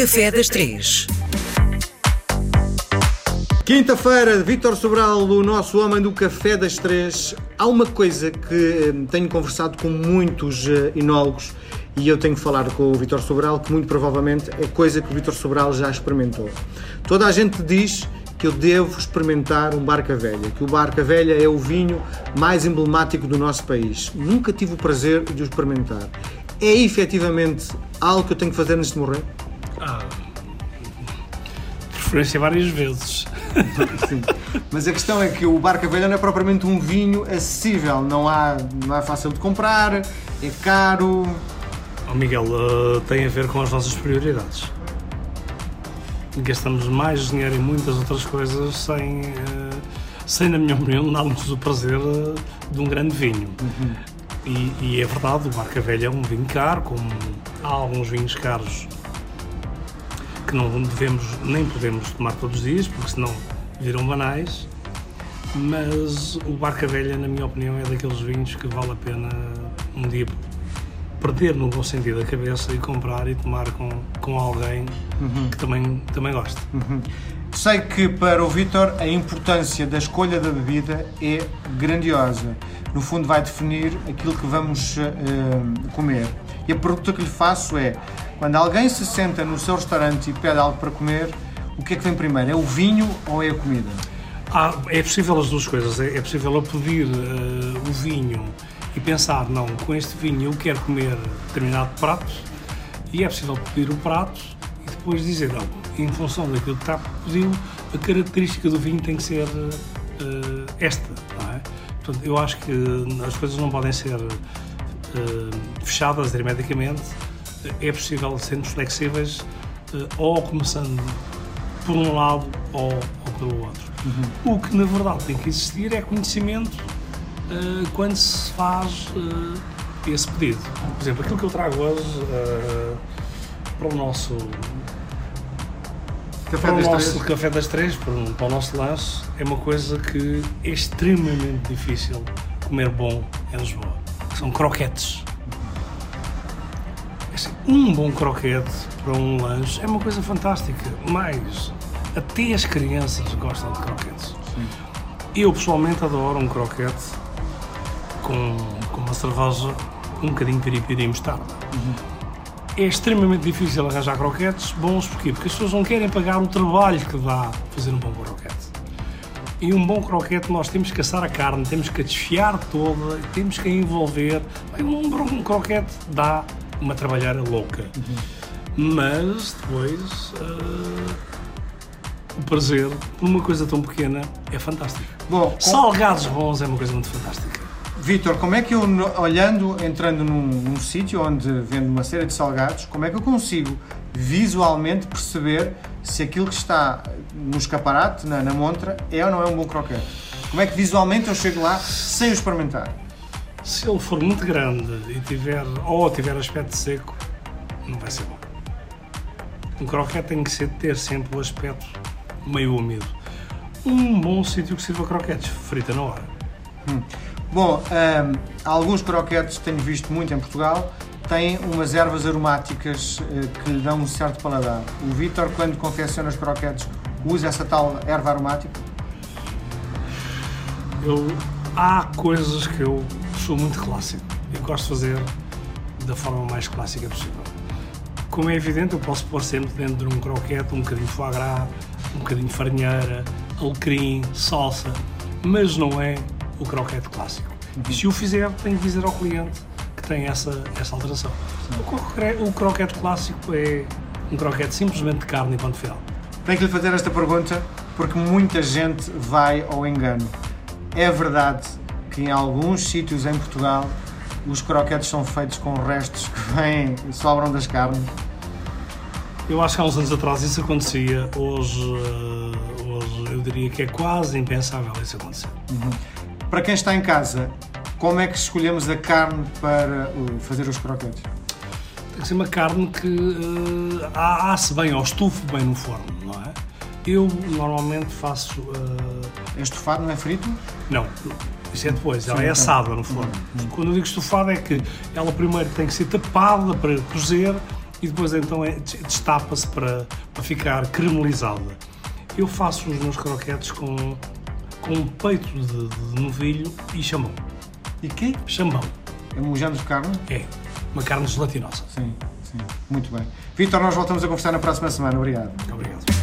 Café das Três. Quinta-feira, Vítor Sobral, o nosso homem do Café das Três. Há uma coisa que eh, tenho conversado com muitos eh, enólogos e eu tenho falado com o Vítor Sobral que muito provavelmente é coisa que o Vítor Sobral já experimentou. Toda a gente diz que eu devo experimentar um Barca Velha, que o Barca Velha é o vinho mais emblemático do nosso país. Nunca tive o prazer de o experimentar. É efetivamente algo que eu tenho que fazer antes de morrer? Ah, preferência várias vezes. Sim. Mas a questão é que o Barca Velha não é propriamente um vinho acessível, não, há, não é fácil de comprar, é caro. Oh, Miguel, uh, tem a ver com as nossas prioridades. Gastamos mais dinheiro em muitas outras coisas sem, uh, sem na minha opinião, dar-nos o prazer uh, de um grande vinho. Uhum. E, e, é verdade, o Barca Velha é um vinho caro, como há alguns vinhos caros que não devemos nem podemos tomar todos os dias, porque senão viram banais. Mas o Barca Velha, na minha opinião, é daqueles vinhos que vale a pena um dia perder no bom sentido a cabeça e comprar e tomar com, com alguém uhum. que também, também gosta. Uhum. Sei que para o Vitor a importância da escolha da bebida é grandiosa. No fundo, vai definir aquilo que vamos uh, comer. E a pergunta que lhe faço é: quando alguém se senta no seu restaurante e pede algo para comer, o que é que vem primeiro? É o vinho ou é a comida? Ah, é possível as duas coisas. É, é possível eu pedir uh, o vinho e pensar, não, com este vinho eu quero comer determinado prato, e é possível pedir o prato e depois dizer, não, em função daquilo que está pediu, a característica do vinho tem que ser uh, esta, não é? Portanto, eu acho que as coisas não podem ser uh, fechadas hermeticamente, é possível sermos flexíveis uh, ou começando por um lado ou, ou pelo outro. Uhum. O que na verdade tem que existir é conhecimento uh, quando se faz uh, esse pedido. Por exemplo, aquilo que eu trago hoje para o nosso Café para o nosso Três. café das três, para o, para o nosso lanche, é uma coisa que é extremamente difícil comer bom em Lisboa. São croquetes. Assim, um bom croquete para um lanche é uma coisa fantástica, mas até as crianças gostam de croquetes. Sim. Eu pessoalmente adoro um croquete com, com uma cerveja, um bocadinho de piripiri e mostarda. Uhum. É extremamente difícil arranjar croquetes bons, porquê? Porque as pessoas não querem pagar o trabalho que dá fazer um bom croquete. E um bom croquete nós temos que assar a carne, temos que a desfiar toda, temos que a envolver. Bem, Um bom croquete dá uma trabalhada louca. Mas depois uh, o prazer por uma coisa tão pequena é fantástico. Bom, com- Salgados bons é uma coisa muito fantástica. Vítor, como é que eu, olhando, entrando num, num sítio onde vendo uma série de salgados, como é que eu consigo visualmente perceber se aquilo que está no escaparate, na, na montra, é ou não é um bom croquete? Como é que visualmente eu chego lá sem o experimentar? Se ele for muito grande e tiver ou tiver aspecto seco, não vai ser bom. Um croquete tem que ser, ter sempre o aspecto meio úmido. Um bom sítio que sirva croquetes, frita na hora. Bom, hum, alguns croquetes que tenho visto muito em Portugal têm umas ervas aromáticas eh, que lhe dão um certo paladar. O Vítor, quando confecciona os croquetes, usa essa tal erva aromática? Eu, há coisas que eu sou muito clássico. Eu gosto de fazer da forma mais clássica possível. Como é evidente, eu posso pôr sempre dentro de um croquete um bocadinho de foie gras, um bocadinho de farinheira, alecrim, salsa, mas não é o croquete clássico. E se o fizer, tenho que dizer ao cliente que tem essa, essa alteração. O, croque- o croquete clássico é um croquete simplesmente de carne e ponto final. Tenho que lhe fazer esta pergunta porque muita gente vai ao engano. É verdade que em alguns sítios em Portugal os croquetes são feitos com restos que vêm e sobram das carnes? Eu acho que há uns anos atrás isso acontecia, hoje, eh, hoje eu diria que é quase impensável isso acontecer. Para quem está em casa, como é que escolhemos a carne para uh, fazer os croquetes? Tem que ser uma carne que eh, a- asse bem ou estufe bem no forno, não é? Eu normalmente faço. eh, É estofado, não é frito? não, isso é depois, ela é assada no forno. Quando eu digo estufada é que ela primeiro tem que ser tapada para cozer e depois então é, destapa-se para, para ficar cremelizada. Eu faço os meus croquetes com, com um peito de, de novilho e chamão. E quê? Chamão. É um género de carne? É, uma carne gelatinosa. Sim, sim. Muito bem. Vitor, nós voltamos a conversar na próxima semana. Obrigado. Obrigado.